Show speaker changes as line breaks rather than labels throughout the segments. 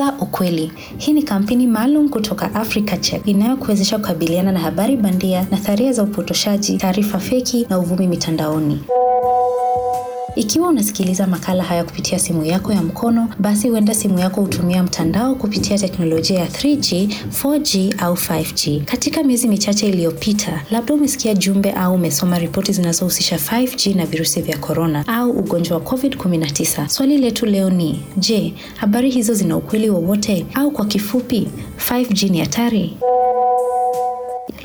Tangaza ukweli. Hii ni kampeni maalum kutoka Africa Check inayokuwezesha kukabiliana na habari bandia, nadharia za upotoshaji, taarifa feki na uvumi mitandaoni. Ikiwa unasikiliza makala haya kupitia simu yako ya mkono, basi huenda simu yako hutumia mtandao kupitia teknolojia ya 3G, 4G au 5G. Katika miezi michache iliyopita, labda umesikia jumbe au umesoma ripoti zinazohusisha 5G na virusi vya korona au ugonjwa wa COVID-19. Swali letu leo ni je, habari hizo zina ukweli wowote au kwa kifupi 5G ni hatari?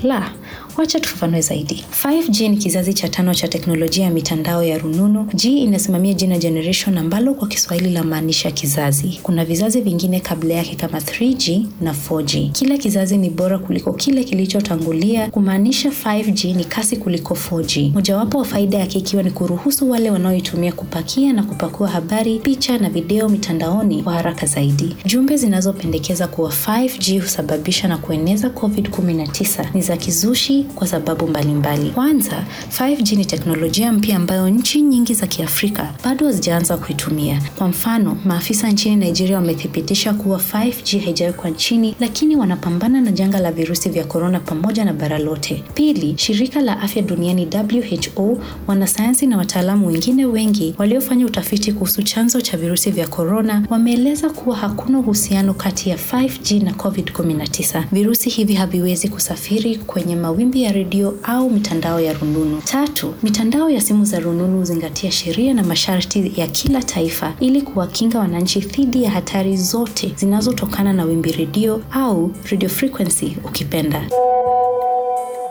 La, wacha tufafanue zaidi. 5G ni kizazi cha tano cha teknolojia ya mitandao ya rununu. G inasimamia jina generation ambalo kwa Kiswahili la maanisha kizazi. Kuna vizazi vingine kabla yake kama 3G na 4G. Kila kizazi ni bora kuliko kile kilichotangulia, kumaanisha 5G ni kasi kuliko 4G. Mojawapo wa faida yake ikiwa ni kuruhusu wale wanaoitumia kupakia na kupakua habari, picha na video mitandaoni kwa haraka zaidi. Jumbe zinazopendekeza kuwa 5G husababisha na kueneza COVID-19 ni za kizushi kwa sababu mbalimbali. Kwanza, 5G ni teknolojia mpya ambayo nchi nyingi za Kiafrika bado hazijaanza kuitumia. Kwa mfano, maafisa nchini Nigeria wamethibitisha kuwa 5G haijawekwa nchini, lakini wanapambana na janga la virusi vya korona pamoja na bara lote. Pili, shirika la afya duniani WHO, wanasayansi na wataalamu wengine wengi waliofanya utafiti kuhusu chanzo cha virusi vya korona wameeleza kuwa hakuna uhusiano kati ya 5G na COVID-19. Virusi hivi haviwezi kusafiri kwenye mawimbi ya redio au mitandao ya rununu. Tatu, mitandao ya simu za rununu huzingatia sheria na masharti ya kila taifa ili kuwakinga wananchi dhidi ya hatari zote zinazotokana na wimbi redio au radio frequency ukipenda.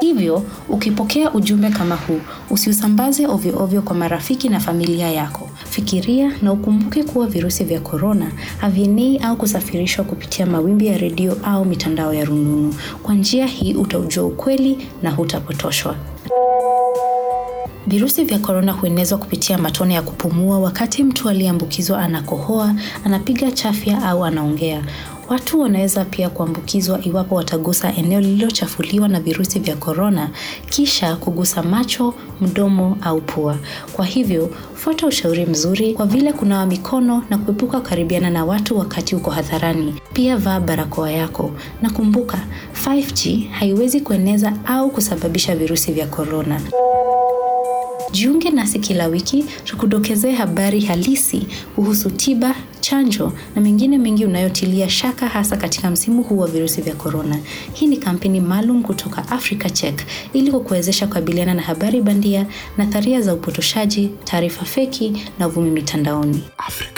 Hivyo, ukipokea ujumbe kama huu, usiusambaze ovyo ovyo kwa marafiki na familia yako. Fikiria na ukumbuke kuwa virusi vya korona havienei au kusafirishwa kupitia mawimbi ya redio au mitandao ya rununu. Kwa njia hii utaujua ukweli na hutapotoshwa. Virusi vya korona huenezwa kupitia matone ya kupumua wakati mtu aliyeambukizwa anakohoa, anapiga chafya au anaongea. Watu wanaweza pia kuambukizwa iwapo watagusa eneo lililochafuliwa na virusi vya korona, kisha kugusa macho, mdomo au pua. Kwa hivyo, fuata ushauri mzuri kwa vile kunawa mikono na kuepuka kukaribiana na watu wakati uko hadharani. Pia vaa barakoa yako na kumbuka, 5G haiwezi kueneza au kusababisha virusi vya korona. Jiunge nasi kila wiki tukudokezee habari halisi kuhusu tiba, chanjo na mengine mengi unayotilia shaka hasa katika msimu huu wa virusi vya korona. Hii ni kampeni maalum kutoka Africa Check ili kukuwezesha kukabiliana na habari bandia, nadharia za upotoshaji, taarifa feki na uvumi mitandaoni.
Africa.